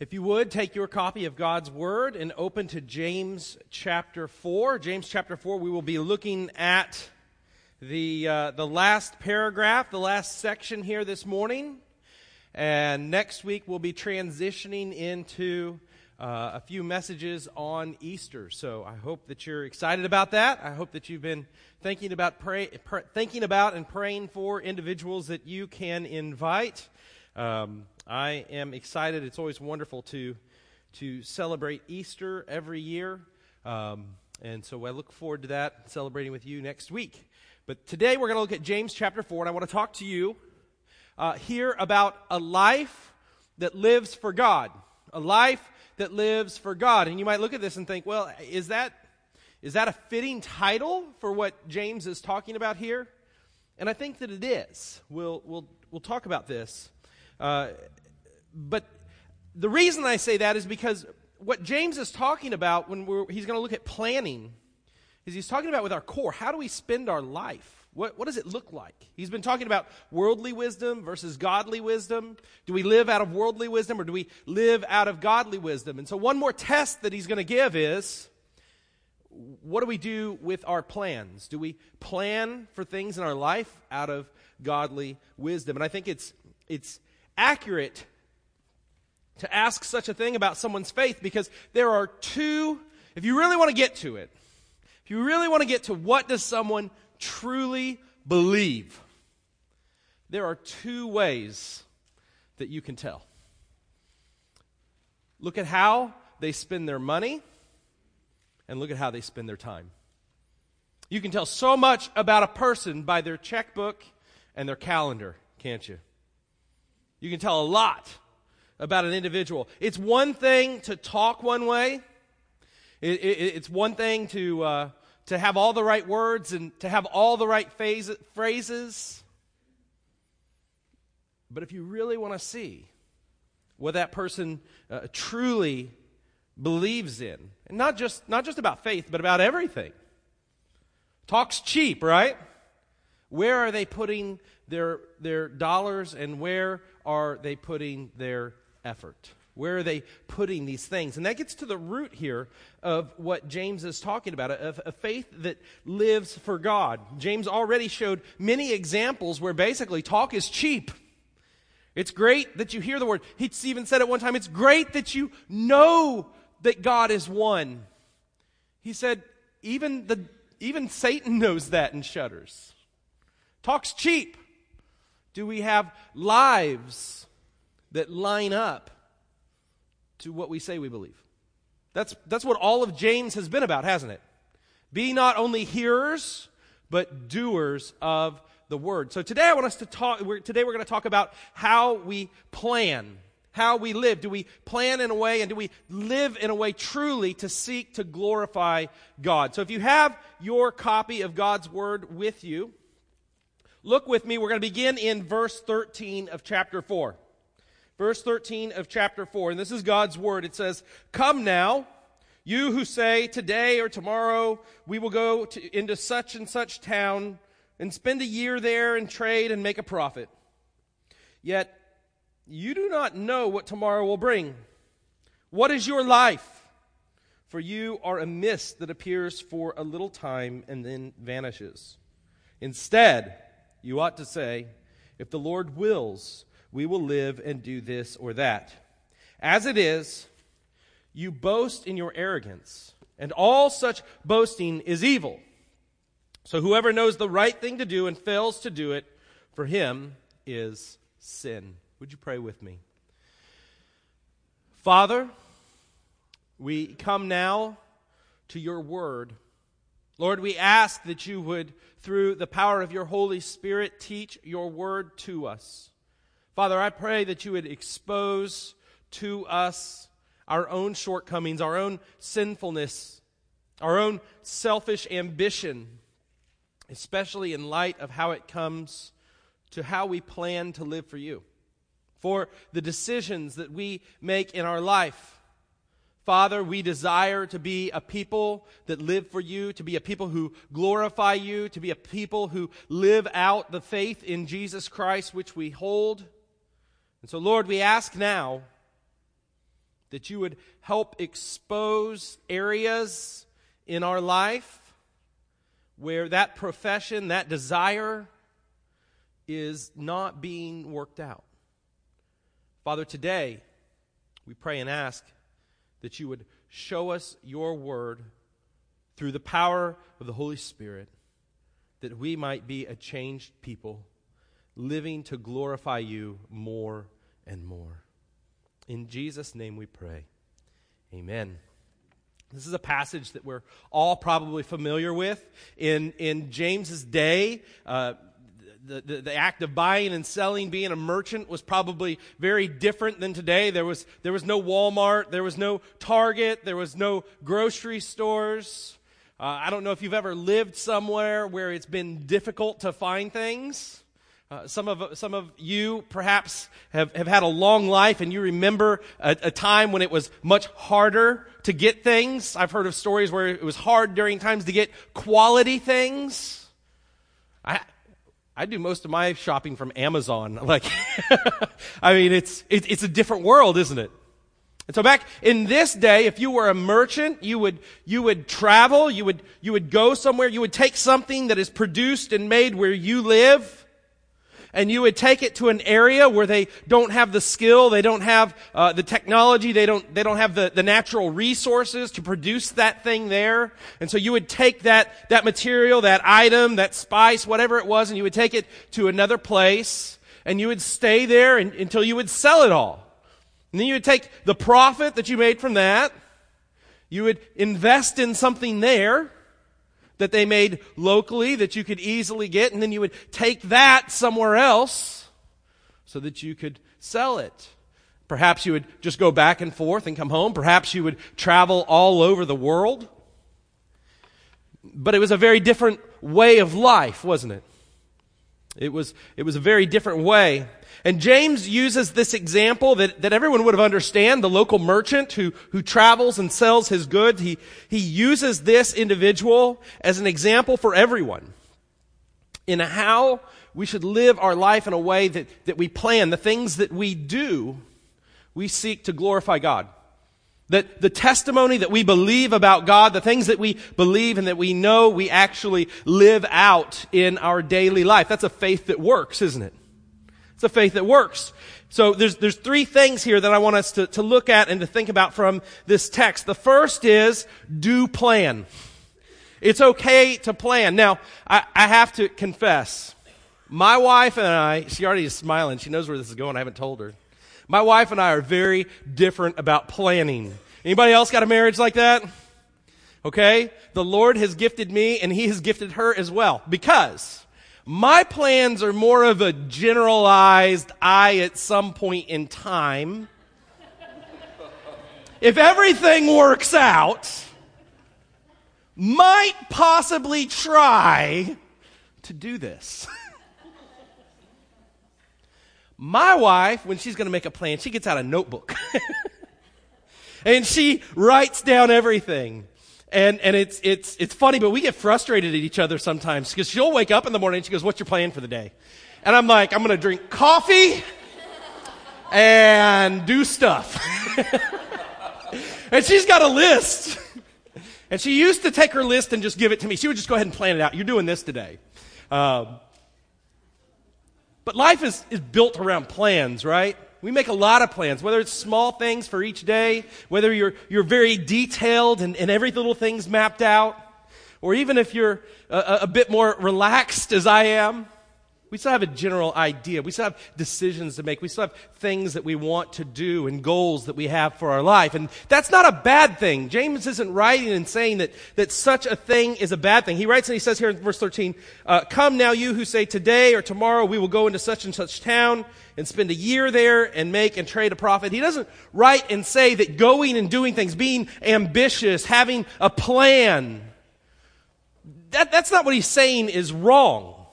If you would, take your copy of God's Word and open to James chapter 4. James chapter 4, we will be looking at the, uh, the last paragraph, the last section here this morning. And next week, we'll be transitioning into uh, a few messages on Easter. So I hope that you're excited about that. I hope that you've been thinking about, pray, pr- thinking about and praying for individuals that you can invite. Um, I am excited. It's always wonderful to to celebrate Easter every year, um, and so I look forward to that celebrating with you next week. But today we're going to look at James chapter four, and I want to talk to you uh, here about a life that lives for God, a life that lives for God. And you might look at this and think, well, is that is that a fitting title for what James is talking about here? And I think that it is. We'll we'll we'll talk about this. Uh, but the reason I say that is because what James is talking about when he's going to look at planning is he's talking about with our core how do we spend our life? What, what does it look like? He's been talking about worldly wisdom versus godly wisdom. Do we live out of worldly wisdom or do we live out of godly wisdom? And so, one more test that he's going to give is what do we do with our plans? Do we plan for things in our life out of godly wisdom? And I think it's, it's accurate to ask such a thing about someone's faith because there are two, if you really want to get to it, if you really want to get to what does someone truly believe, there are two ways that you can tell. Look at how they spend their money and look at how they spend their time. You can tell so much about a person by their checkbook and their calendar, can't you? You can tell a lot about an individual. It's one thing to talk one way, it, it, it's one thing to, uh, to have all the right words and to have all the right phase, phrases. But if you really want to see what that person uh, truly believes in, and not just, not just about faith, but about everything, talks cheap, right? Where are they putting their, their dollars and where are they putting their effort? Where are they putting these things? And that gets to the root here of what James is talking about a, a, faith that lives for God. James already showed many examples where basically talk is cheap. It's great that you hear the word. He even said at one time, it's great that you know that God is one. He said, even, the, even Satan knows that and shudders. Talk's cheap. Do we have lives that line up to what we say we believe? That's, that's what all of James has been about, hasn't it? Be not only hearers, but doers of the word. So today I want us to talk, we're, today we're going to talk about how we plan, how we live. Do we plan in a way and do we live in a way truly to seek to glorify God? So if you have your copy of God's word with you, Look with me, we're going to begin in verse 13 of chapter 4. Verse 13 of chapter 4, and this is God's word. It says, Come now, you who say, Today or tomorrow we will go to, into such and such town and spend a year there and trade and make a profit. Yet you do not know what tomorrow will bring. What is your life? For you are a mist that appears for a little time and then vanishes. Instead, you ought to say, If the Lord wills, we will live and do this or that. As it is, you boast in your arrogance, and all such boasting is evil. So whoever knows the right thing to do and fails to do it, for him is sin. Would you pray with me? Father, we come now to your word. Lord, we ask that you would, through the power of your Holy Spirit, teach your word to us. Father, I pray that you would expose to us our own shortcomings, our own sinfulness, our own selfish ambition, especially in light of how it comes to how we plan to live for you, for the decisions that we make in our life Father, we desire to be a people that live for you, to be a people who glorify you, to be a people who live out the faith in Jesus Christ which we hold. And so, Lord, we ask now that you would help expose areas in our life where that profession, that desire, is not being worked out. Father, today we pray and ask that you would show us your word through the power of the Holy Spirit, that we might be a changed people, living to glorify you more and more. In Jesus' name we pray. Amen. This is a passage that we're all probably familiar with. In, in James's day, uh, the, the, the, act of buying and selling, being a merchant, was probably very different than today. There was, there was no Walmart, there was no Target, there was no grocery stores. Uh, I don't know if you've ever lived somewhere where it's been difficult to find things. Uh, some, of, some of you perhaps have, have had a long life and you remember a, a, time when it was much harder to get things. I've heard of stories where it was hard during times to get quality things. I, I do most of my shopping from Amazon. Like, I mean, it's, it, it's a different world, isn't it? And so back in this day, if you were a merchant, you would, you would travel, you would, you would go somewhere, you would take something that is produced and made where you live, and you would take it to an area where they don't have the skill, they don't have uh, the technology, they don't they don't have the, the natural resources to produce that thing there. And so you would take that that material, that item, that spice, whatever it was, and you would take it to another place, and you would stay there until you would sell it all. And then you would take the profit that you made from that, you would invest in something there that they made locally that you could easily get, and then you would take that somewhere else so that you could sell it. Perhaps you would just go back and forth and come home. Perhaps you would travel all over the world. But it was a very different way of life, wasn't it? It was, it was a very different way. And James uses this example that, that everyone would have understand, the local merchant who, who travels and sells his goods. He, he uses this individual as an example for everyone in how we should live our life in a way that, that we plan, the things that we do, we seek to glorify God. That the testimony that we believe about God, the things that we believe and that we know we actually live out in our daily life. That's a faith that works, isn't it? A faith that works. So there's, there's three things here that I want us to, to look at and to think about from this text. The first is do plan. It's okay to plan. Now, I, I have to confess, my wife and I, she already is smiling. She knows where this is going. I haven't told her. My wife and I are very different about planning. Anybody else got a marriage like that? Okay? The Lord has gifted me and He has gifted her as well. Because my plans are more of a generalized, I at some point in time. if everything works out, might possibly try to do this. My wife, when she's going to make a plan, she gets out a notebook. and she writes down everything. And, and it's, it's, it's funny, but we get frustrated at each other sometimes because she'll wake up in the morning and she goes, what's your plan for the day? And I'm like, I'm going to drink coffee and do stuff. and she's got a list. And she used to take her list and just give it to me. She would just go ahead and plan it out. You're doing this today. Um, but life is, is built around plans, right? We make a lot of plans, whether it's small things for each day, whether you're, you're very detailed and, and every little thing's mapped out, or even if you're a, a bit more relaxed as I am. We still have a general idea. We still have decisions to make. We still have things that we want to do and goals that we have for our life. And that's not a bad thing. James isn't writing and saying that, that such a thing is a bad thing. He writes and he says here in verse 13, uh, Come now, you who say today or tomorrow we will go into such and such town and spend a year there and make and trade a profit. He doesn't write and say that going and doing things, being ambitious, having a plan, that, that's not what he's saying is wrong.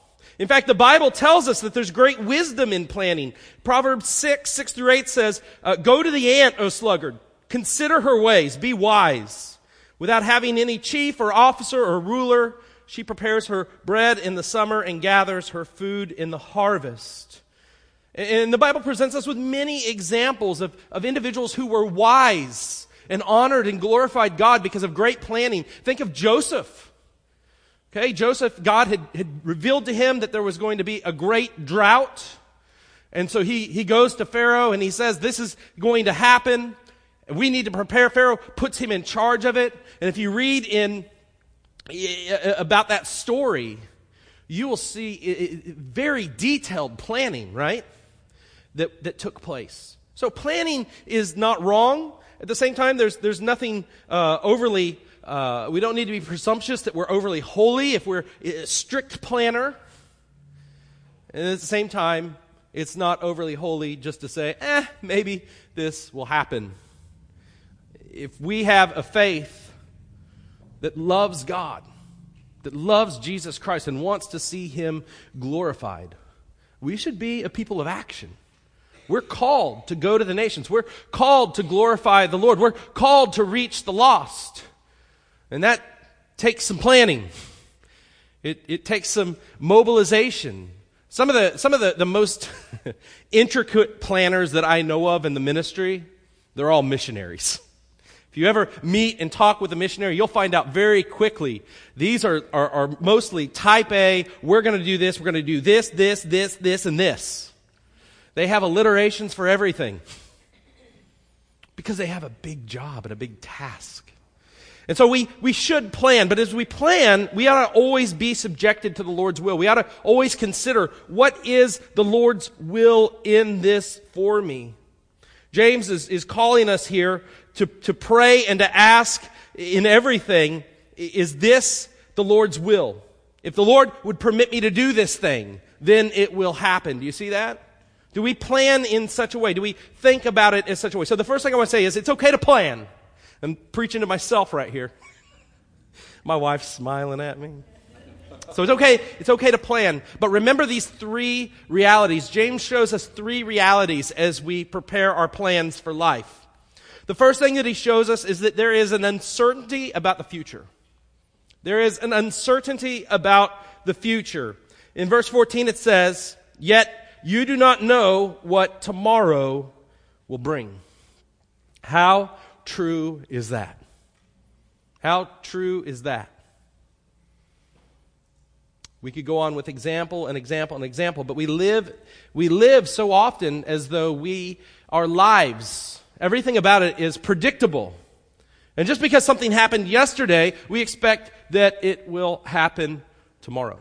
In fact, the Bible tells us that there's great wisdom in planning. Proverbs 6, 6 through 8 says, uh, Go to the ant, O sluggard. Consider her ways. Be wise. Without having any chief or officer or ruler, she prepares her bread in the summer and gathers her food in the harvest. And the Bible presents us with many examples of, of individuals who were wise and honored and glorified God because of great planning. Think of Joseph. Okay, Joseph, God had, had revealed to him that there was going to be a great drought. And so he, he goes to Pharaoh and he says, This is going to happen. We need to prepare. Pharaoh puts him in charge of it. And if you read in about that story, you will see very detailed planning, right? That, that took place. So planning is not wrong. At the same time, there's, there's nothing uh, overly, uh, we don't need to be presumptuous that we're overly holy if we're a strict planner. And at the same time, it's not overly holy just to say, eh, maybe this will happen. If we have a faith that loves God, that loves Jesus Christ and wants to see him glorified, we should be a people of action. We're called to go to the nations. We're called to glorify the Lord. We're called to reach the lost. And that takes some planning. It, it takes some mobilization. Some of the, some of the, the most intricate planners that I know of in the ministry, they're all missionaries. If you ever meet and talk with a missionary, you'll find out very quickly. These are, are, are mostly type A. We're going to do this. We're going to do this, this, this, this, and this. They have alliterations for everything because they have a big job and a big task. And so we, we should plan, but as we plan, we ought to always be subjected to the Lord's will. We ought to always consider what is the Lord's will in this for me. James is, is calling us here to, to pray and to ask in everything, is this the Lord's will? If the Lord would permit me to do this thing, then it will happen. Do you see that? Do we plan in such a way? Do we think about it in such a way? So the first thing I want to say is it's okay to plan. I'm preaching to myself right here. My wife's smiling at me. So it's okay, it's okay to plan. But remember these three realities. James shows us three realities as we prepare our plans for life. The first thing that he shows us is that there is an uncertainty about the future. There is an uncertainty about the future. In verse 14 it says, Yet you do not know what tomorrow will bring. How true is that? How true is that? We could go on with example and example and example, but we live, we live so often as though we, our lives, everything about it is predictable. And just because something happened yesterday, we expect that it will happen tomorrow.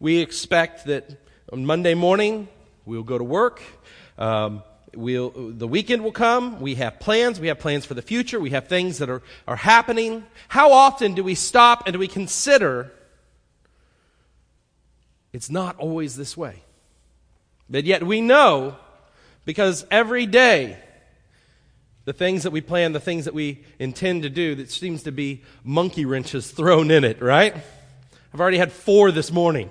We expect that on Monday morning, we'll go to work. Um, we'll, the weekend will come. We have plans. We have plans for the future. We have things that are, are happening. How often do we stop and do we consider it's not always this way? But yet we know because every day, the things that we plan, the things that we intend to do, that seems to be monkey wrenches thrown in it, right? I've already had four this morning.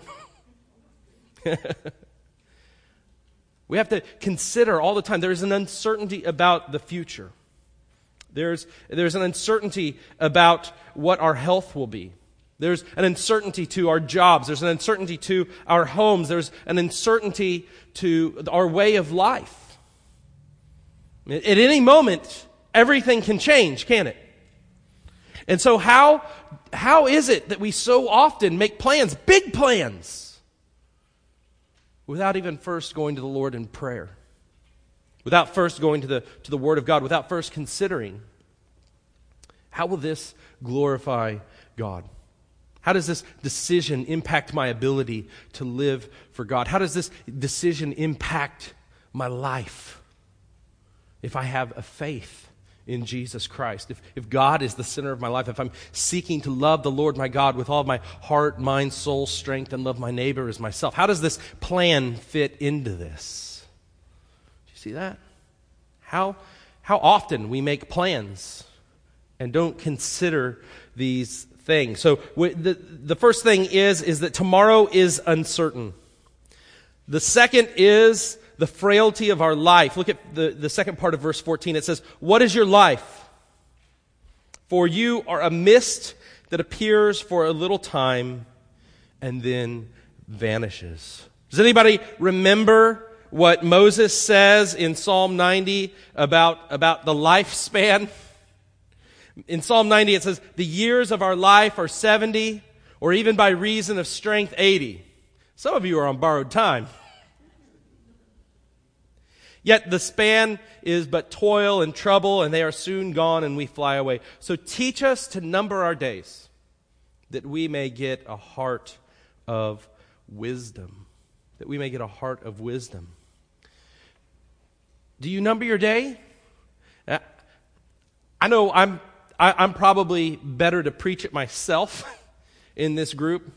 we have to consider all the time there's an uncertainty about the future. There's, there's an uncertainty about what our health will be. There's an uncertainty to our jobs. There's an uncertainty to our homes. There's an uncertainty to our way of life. At any moment, everything can change, can it? And so how, how is it that we so often make plans, big plans, without even first going to the Lord in prayer? Without first going to the, to the Word of God, without first considering, how will this glorify God? How does this decision impact my ability to live for God? How does this decision impact my life? if I have a faith in Jesus Christ, if, if God is the center of my life, if I'm seeking to love the Lord my God with all my heart, mind, soul, strength, and love my neighbor as myself, how does this plan fit into this? Do you see that? How, how often we make plans and don't consider these things. So the, the first thing is, is that tomorrow is uncertain. The second is the frailty of our life. Look at the, the second part of verse 14. It says, What is your life? For you are a mist that appears for a little time and then vanishes. Does anybody remember what Moses says in Psalm 90 about, about the lifespan? In Psalm 90 it says, the years of our life are 70, or even by reason of strength 80. Some of you are on borrowed time. Yet the span is but toil and trouble, and they are soon gone, and we fly away. So teach us to number our days, that we may get a heart of wisdom. That we may get a heart of wisdom. Do you number your day? Uh, I know I'm, I, am i am probably better to preach it myself in this group.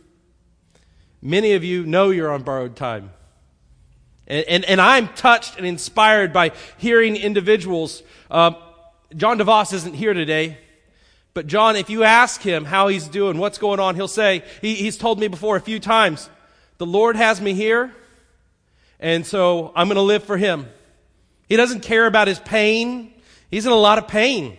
Many of you know you're on borrowed time. And, and, and I'm touched and inspired by hearing individuals. Uh, John DeVos isn't here today, but John, if you ask him how he's doing, what's going on, he'll say, he, he's told me before a few times, the Lord has me here, and so I'm going to live for him. He doesn't care about his pain. He's in a lot of pain.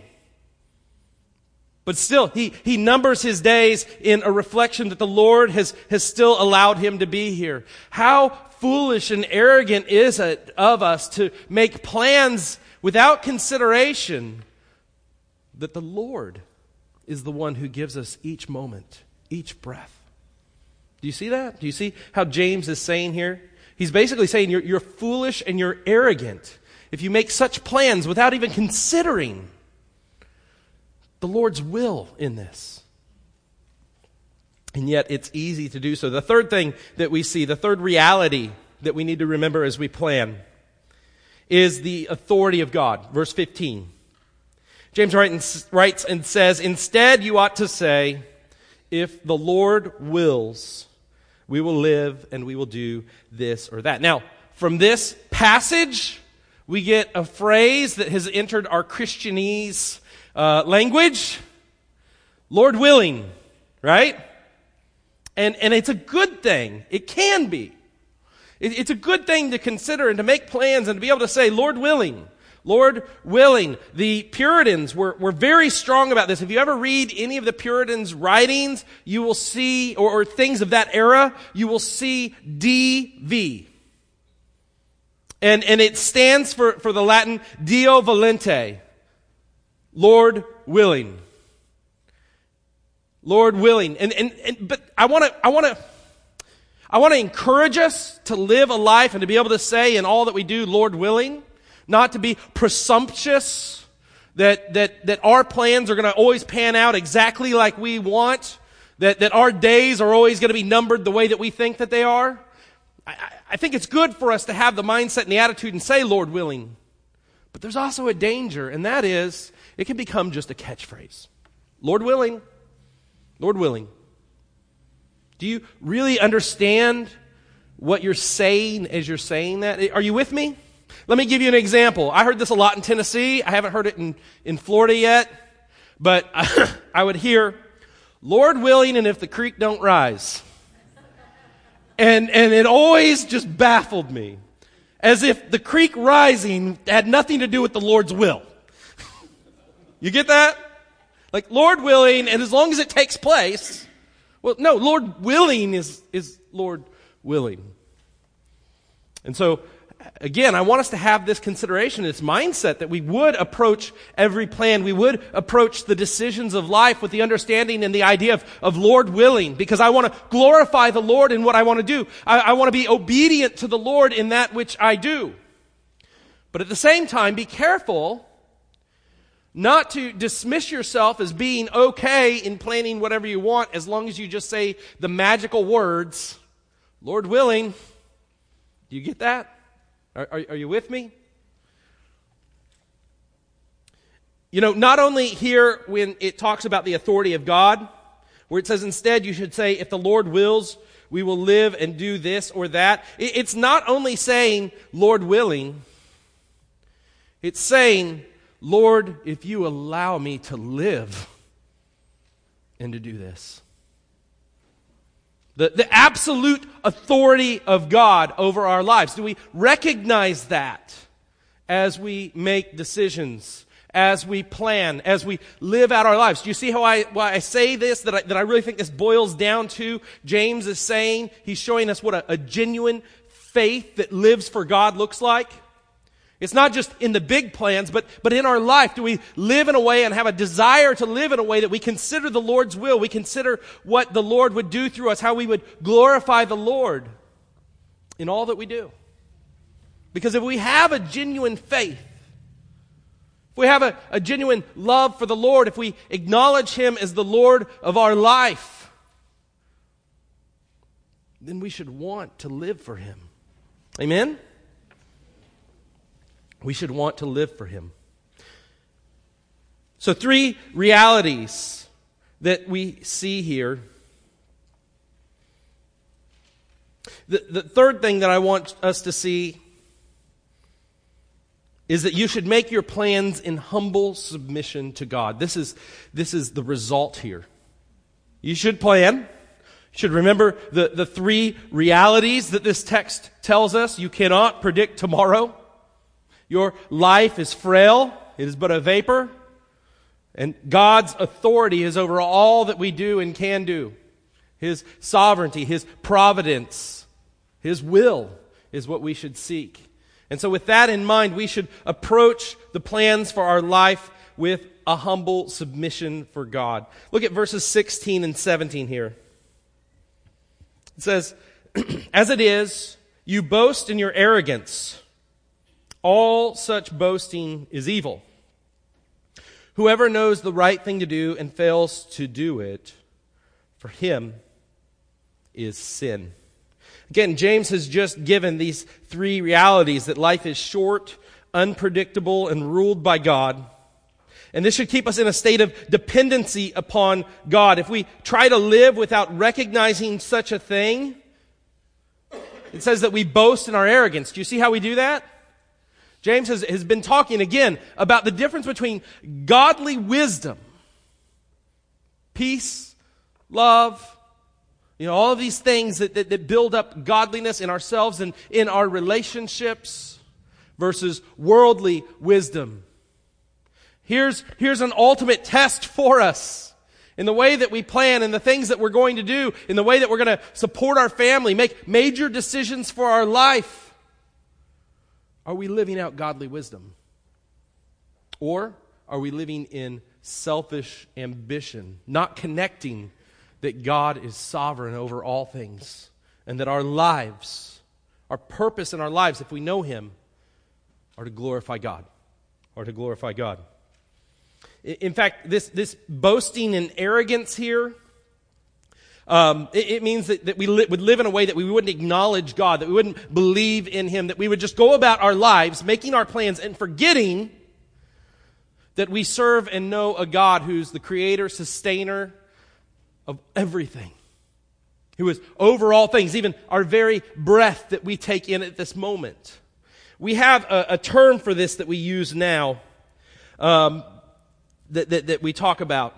But still, he, he numbers his days in a reflection that the Lord has, has still allowed him to be here. How foolish and arrogant is it of us to make plans without consideration that the Lord is the one who gives us each moment, each breath. Do you see that? Do you see how James is saying here? He's basically saying you're, you're foolish and you're arrogant if you make such plans without even considering the Lord's will in this. And yet it's easy to do so. The third thing that we see, the third reality that we need to remember as we plan, is the authority of God. Verse 15. James writes and says, Instead, you ought to say, If the Lord wills, we will live and we will do this or that. Now, from this passage, we get a phrase that has entered our Christianese uh, language Lord willing, right? And, and it's a good thing. It can be. It, it's a good thing to consider and to make plans and to be able to say, Lord willing. Lord willing. The Puritans were, were very strong about this. If you ever read any of the Puritans' writings, you will see, or, or things of that era, you will see DV. And, and it stands for, for the Latin Deo volente. Lord willing. Lord willing. And, and, and but I want to, I want to, I want to encourage us to live a life and to be able to say in all that we do, Lord willing, not to be presumptuous, that, that, that our plans are going to always pan out exactly like we want, that, that our days are always going to be numbered the way that we think that they are. I, I think it's good for us to have the mindset and the attitude and say, Lord willing. But there's also a danger, and that is it can become just a catchphrase. Lord willing. Lord willing. Do you really understand what you're saying as you're saying that? Are you with me? Let me give you an example. I heard this a lot in Tennessee. I haven't heard it in, in Florida yet, but I would hear, Lord willing, and if the creek don't rise. And, and it always just baffled me. As if the creek rising had nothing to do with the Lord's will. You get that? Like, Lord willing, and as long as it takes place. Well, no, Lord willing is, is Lord willing. And so, again, I want us to have this consideration, this mindset that we would approach every plan. We would approach the decisions of life with the understanding and the idea of, of Lord willing, because I want to glorify the Lord in what I want to do. I, I want to be obedient to the Lord in that which I do. But at the same time, be careful not to dismiss yourself as being okay in planning whatever you want as long as you just say the magical words, Lord willing. Do you get that? Are, are, are you with me? You know, not only here when it talks about the authority of God, where it says instead you should say, if the Lord wills, we will live and do this or that. It's not only saying, Lord willing, it's saying, Lord, if you allow me to live and to do this. The, the absolute authority of God over our lives. Do we recognize that as we make decisions, as we plan, as we live out our lives? Do you see how I, why I say this, that I, that I really think this boils down to? James is saying, he's showing us what a, a genuine faith that lives for God looks like? It's not just in the big plans, but, but in our life. Do we live in a way and have a desire to live in a way that we consider the Lord's will? We consider what the Lord would do through us, how we would glorify the Lord in all that we do. Because if we have a genuine faith, if we have a, a genuine love for the Lord, if we acknowledge Him as the Lord of our life, then we should want to live for Him. Amen? We should want to live for Him. So, three realities that we see here. The, the third thing that I want us to see is that you should make your plans in humble submission to God. This is, this is the result here. You should plan. You should remember the, the three realities that this text tells us. You cannot predict tomorrow. Your life is frail. It is but a vapor. And God's authority is over all that we do and can do. His sovereignty, His providence, His will is what we should seek. And so, with that in mind, we should approach the plans for our life with a humble submission for God. Look at verses 16 and 17 here. It says, As it is, you boast in your arrogance. All such boasting is evil. Whoever knows the right thing to do and fails to do it, for him is sin. Again, James has just given these three realities that life is short, unpredictable, and ruled by God. And this should keep us in a state of dependency upon God. If we try to live without recognizing such a thing, it says that we boast in our arrogance. Do you see how we do that? James has, has been talking again about the difference between godly wisdom, peace, love, you know, all of these things that, that, that build up godliness in ourselves and in our relationships versus worldly wisdom. Here's, here's an ultimate test for us in the way that we plan, in the things that we're going to do, in the way that we're going to support our family, make major decisions for our life. Are we living out godly wisdom? Or are we living in selfish ambition, not connecting that God is sovereign over all things and that our lives, our purpose in our lives, if we know Him, are to glorify God. Are to glorify God. In fact, this, this boasting and arrogance here, um, it, it, means that, that we li- would live in a way that we wouldn't acknowledge God, that we wouldn't believe in Him, that we would just go about our lives making our plans and forgetting that we serve and know a God who's the creator, sustainer, of everything, who is over all things, even our very breath that we take in at this moment. We have a, a term for this that we use now um, that, that, that we talk about.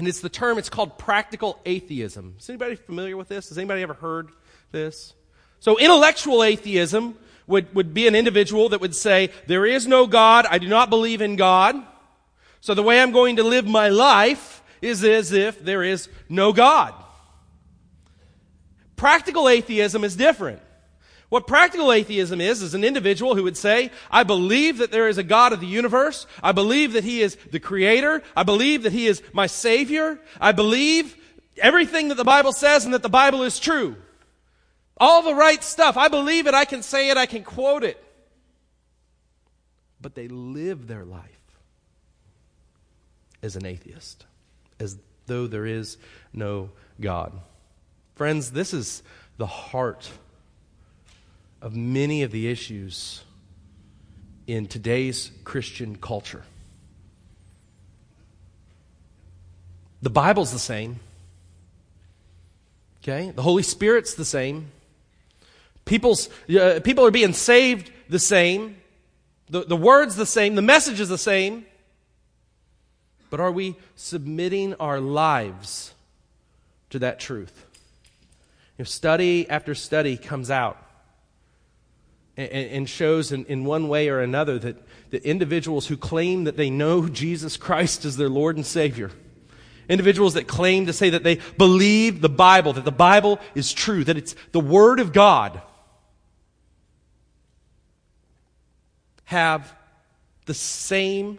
And it's the term, it's called practical atheism. Is anybody familiar with this? Has anybody ever heard this? So, intellectual atheism would, would be an individual that would say, There is no God, I do not believe in God. So, the way I'm going to live my life is as if there is no God. Practical atheism is different. What practical atheism is, is an individual who would say, I believe that there is a God of the universe. I believe that He is the creator. I believe that He is my Savior. I believe everything that the Bible says and that the Bible is true. All the right stuff. I believe it. I can say it. I can quote it. But they live their life as an atheist as though there is no God. Friends, this is the heart of many of the issues in today's Christian culture. The Bible's the same. Okay? The Holy Spirit's the same. People's, uh, people are being saved the same. The, the word's the same. The message is the same. But are we submitting our lives to that truth? If study after study comes out and, and shows in, in one way or another that, the individuals who claim that they know Jesus Christ as their Lord and Savior, individuals that claim to say that they believe the Bible, that the Bible is true, that it's the Word of God, have the same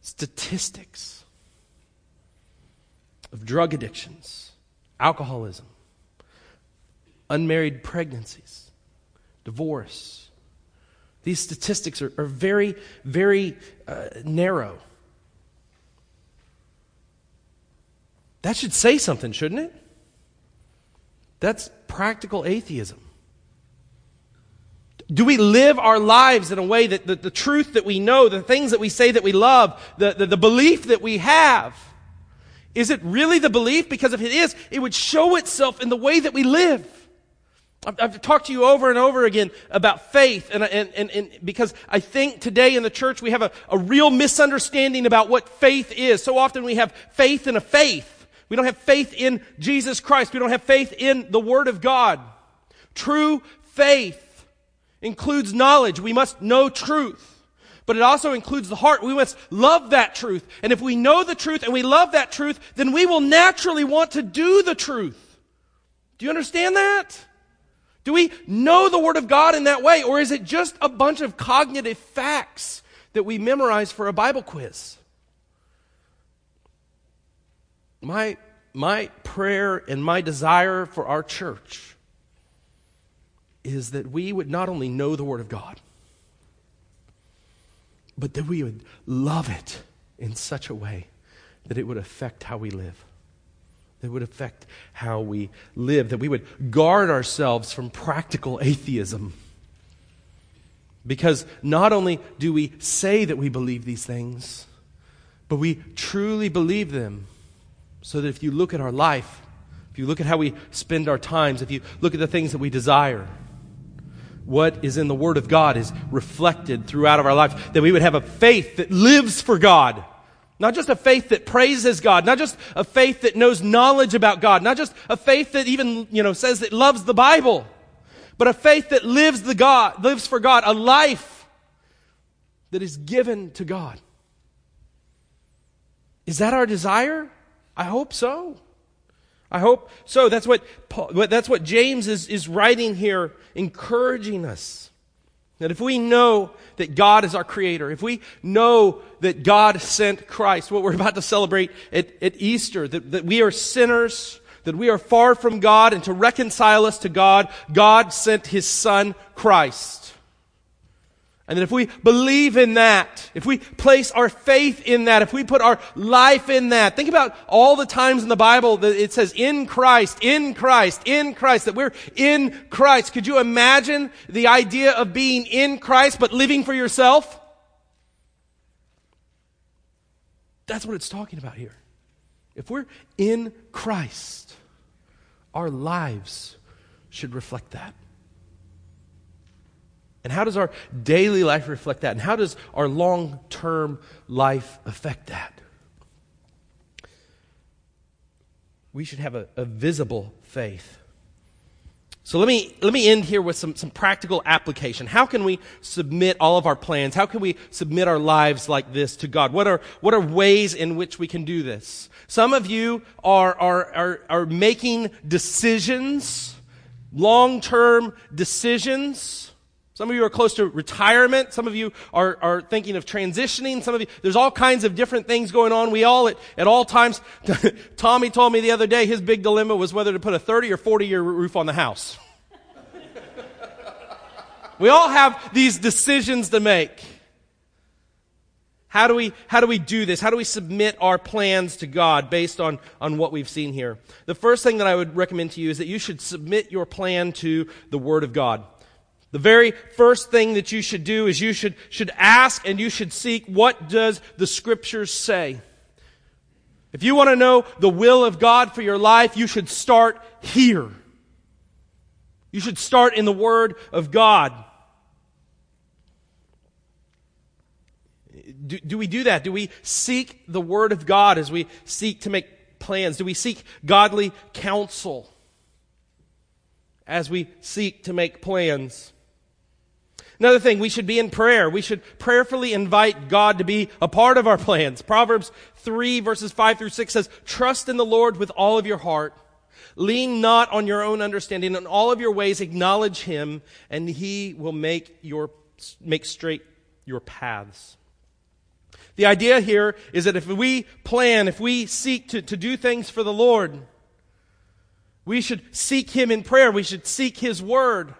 statistics of drug addictions, alcoholism, unmarried pregnancies divorce. These statistics are, are very, very uh, narrow. That should say something, shouldn't it? That's practical atheism. Do we live our lives in a way that the, truth that we know, the things that we say that we love, the, the, the belief that we have, is it really the belief? Because if it is, it would show itself in the way that we live. I've, I've talked to you over and over again about faith, and, and, and, and, because I think today in the church we have a, a real misunderstanding about what faith is. So often we have faith in a faith. We don't have faith in Jesus Christ. We don't have faith in the Word of God. True faith includes knowledge. We must know truth. But it also includes the heart. We must love that truth. And if we know the truth and we love that truth, then we will naturally want to do the truth. Do you understand that? Do we know the Word of God in that way? Or is it just a bunch of cognitive facts that we memorize for a Bible quiz? My, my prayer and my desire for our church is that we would not only know the Word of God, but that we would love it in such a way that it would affect how we live. That would affect how we live, that we would guard ourselves from practical atheism. Because not only do we say that we believe these things, but we truly believe them. So that if you look at our life, if you look at how we spend our times, if you look at the things that we desire, what is in the Word of God is reflected throughout of our life, That we would have a faith that lives for God. Not just a faith that praises God, not just a faith that knows knowledge about God, not just a faith that even, you know, says it loves the Bible, but a faith that lives the God, lives for God, a life that is given to God. Is that our desire? I hope so. I hope so. That's what, Paul, that's what James is, is writing here, encouraging us. That if we know that God is our creator, if we know that God sent Christ, what we're about to celebrate at, at Easter, that, that we are sinners, that we are far from God, and to reconcile us to God, God sent His Son, Christ. And that if we believe in that, if we place our faith in that, if we put our life in that, think about all the times in the Bible that it says in Christ, in Christ, in Christ, that we're in Christ. Could you imagine the idea of being in Christ but living for yourself? That's what it's talking about here. If we're in Christ, our lives should reflect that. And how does our daily life reflect that? And how does our long term life affect that? We should have a, a, visible faith. So let me, let me end here with some, some practical application. How can we submit all of our plans? How can we submit our lives like this to God? What are, what are ways in which we can do this? Some of you are, are, are, are making decisions, long term decisions some of you are close to retirement. Some of you are, are thinking of transitioning. Some of you, there's all kinds of different things going on. We all, at, at all times, Tommy told me the other day his big dilemma was whether to put a 30 or 40 year roof on the house. we all have these decisions to make. How do we, how do we do this? How do we submit our plans to God based on, on what we've seen here? The first thing that I would recommend to you is that you should submit your plan to the Word of God. The very first thing that you should do is you should, should ask and you should seek what does the scriptures say? If you want to know the will of God for your life, you should start here. You should start in the Word of God. Do, do, we do that? Do we seek the Word of God as we seek to make plans? Do we seek godly counsel as we seek to make plans? Another thing, we should be in prayer. We should prayerfully invite God to be a part of our plans. Proverbs 3 verses 5 through 6 says, Trust in the Lord with all of your heart. Lean not on your own understanding. In all of your ways acknowledge Him, and He will make your make straight your paths. The idea here is that if we plan, if we seek to, to do things for the Lord, we should seek Him in prayer. We should seek His Word.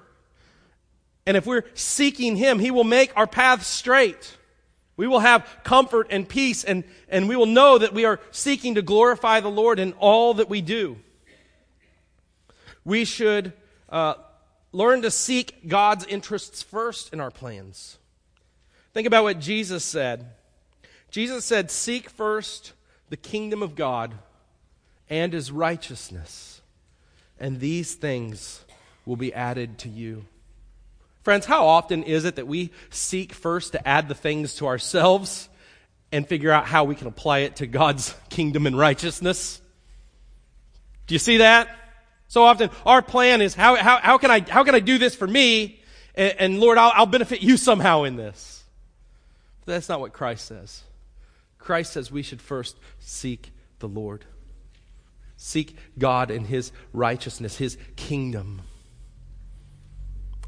And if we're seeking Him, He will make our paths straight. We will have comfort and peace, and, and we will know that we are seeking to glorify the Lord in all that we do. We should uh, learn to seek God's interests first in our plans. Think about what Jesus said. Jesus said, Seek first the kingdom of God and his righteousness, and these things will be added to you. Friends, how often is it that we seek first to add the things to ourselves and figure out how we can apply it to God's kingdom and righteousness? Do you see that? So often our plan is how, how, how, can, I, how can I do this for me? And, and Lord, I'll, I'll benefit you somehow in this. But that's not what Christ says. Christ says we should first seek the Lord. Seek God and His righteousness, His kingdom.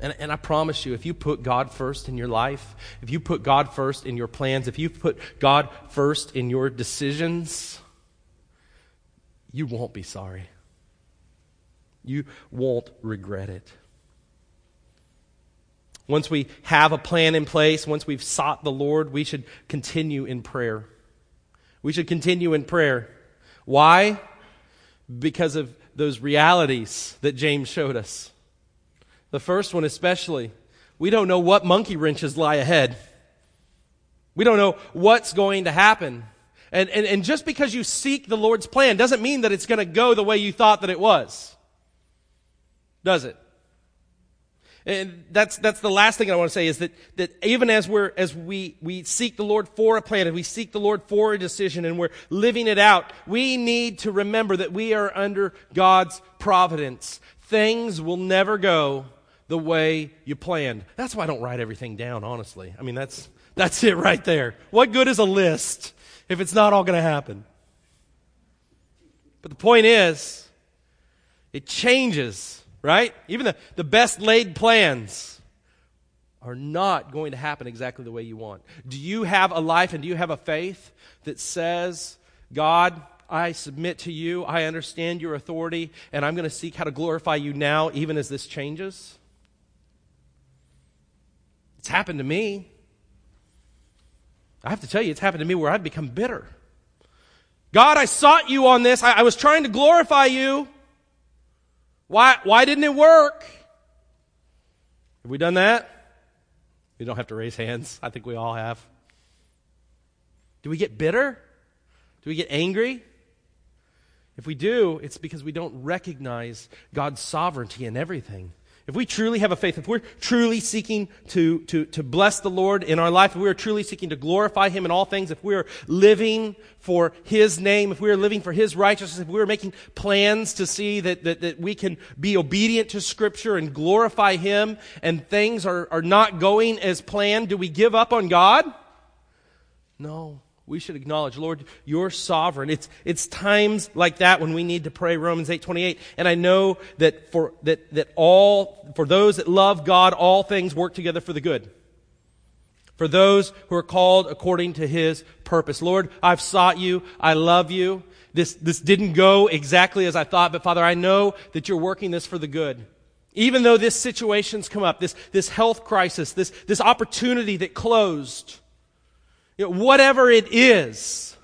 And, and I promise you, if you put God first in your life, if you put God first in your plans, if you put God first in your decisions, you won't be sorry. You won't regret it. Once we have a plan in place, once we've sought the Lord, we should continue in prayer. We should continue in prayer. Why? Because of those realities that James showed us. The first one, especially, we don't know what monkey wrenches lie ahead. We don't know what's going to happen. And, and, and just because you seek the Lord's plan doesn't mean that it's going to go the way you thought that it was. Does it? And that's, that's the last thing I want to say is that, that even as we're, as we, we seek the Lord for a plan, and we seek the Lord for a decision, and we're living it out, we need to remember that we are under God's providence. Things will never go the way you planned. That's why I don't write everything down, honestly. I mean, that's, that's it right there. What good is a list if it's not all going to happen? But the point is, it changes, right? Even the, the best laid plans are not going to happen exactly the way you want. Do you have a life and do you have a faith that says, God, I submit to you, I understand your authority, and I'm going to seek how to glorify you now, even as this changes? It's happened to me. I have to tell you, it's happened to me where I've become bitter. God, I sought you on this. I, I was trying to glorify you. Why, why didn't it work? Have we done that? We don't have to raise hands. I think we all have. Do we get bitter? Do we get angry? If we do, it's because we don't recognize God's sovereignty in everything. If we truly have a faith, if we're truly seeking to, to, to bless the Lord in our life, if we are truly seeking to glorify Him in all things, if we are living for His name, if we are living for His righteousness, if we are making plans to see that, that, that we can be obedient to Scripture and glorify Him, and things are, are not going as planned, do we give up on God? No we should acknowledge, Lord, you're sovereign. It's, it's times like that when we need to pray Romans 8, 28. And I know that for, that, that all, for those that love God, all things work together for the good. For those who are called according to his purpose. Lord, I've sought you. I love you. This, this didn't go exactly as I thought, but Father, I know that you're working this for the good. Even though this situation's come up, this, this health crisis, this, this opportunity that closed, you know, whatever it is,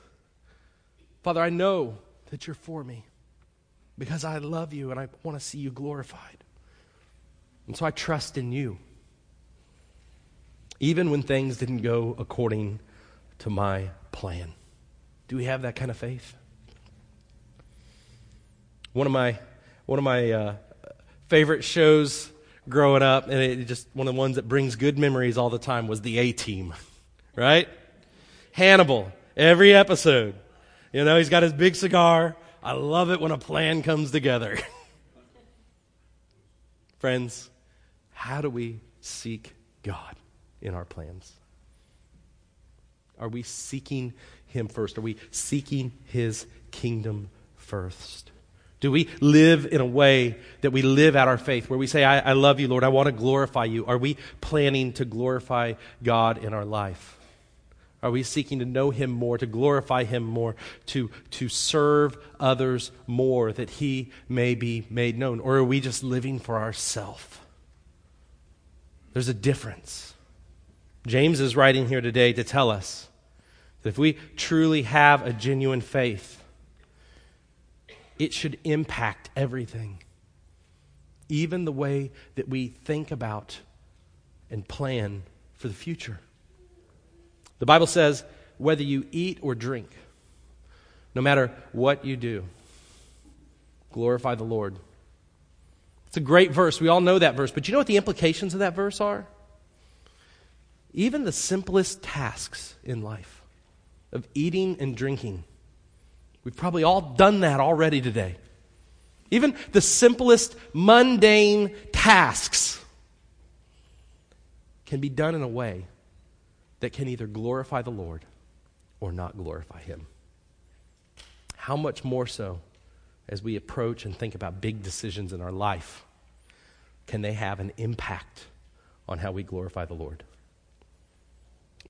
Father, I know that you're for me because I love you and I want to see you glorified. And so I trust in you. Even when things didn't go according to my plan. Do we have that kind of faith? One of my, one of my uh, favorite shows growing up, and it just one of the ones that brings good memories all the time, was the A Team, right? Hannibal, every episode. You know, he's got his big cigar. I love it when a plan comes together. Friends, how do we seek God in our plans? Are we seeking Him first? Are we seeking His kingdom first? Do we live in a way that we live out our faith, where we say, I, I love you, Lord, I want to glorify you? Are we planning to glorify God in our life? Are we seeking to know Him more, to glorify Him more, to, to serve others more, that He may be made known? Or are we just living for ourselves? There's a difference. James is writing here today to tell us that if we truly have a genuine faith, it should impact everything, even the way that we think about and plan for the future. The Bible says, whether you eat or drink, no matter what you do, glorify the Lord. It's a great verse. We all know that verse. But you know what the implications of that verse are? Even the simplest tasks in life of eating and drinking. We've probably all done that already today. Even the simplest mundane tasks can be done in a way that can either glorify the Lord or not glorify Him. How much more so as we approach and think about big decisions in our life can they have an impact on how we glorify the Lord?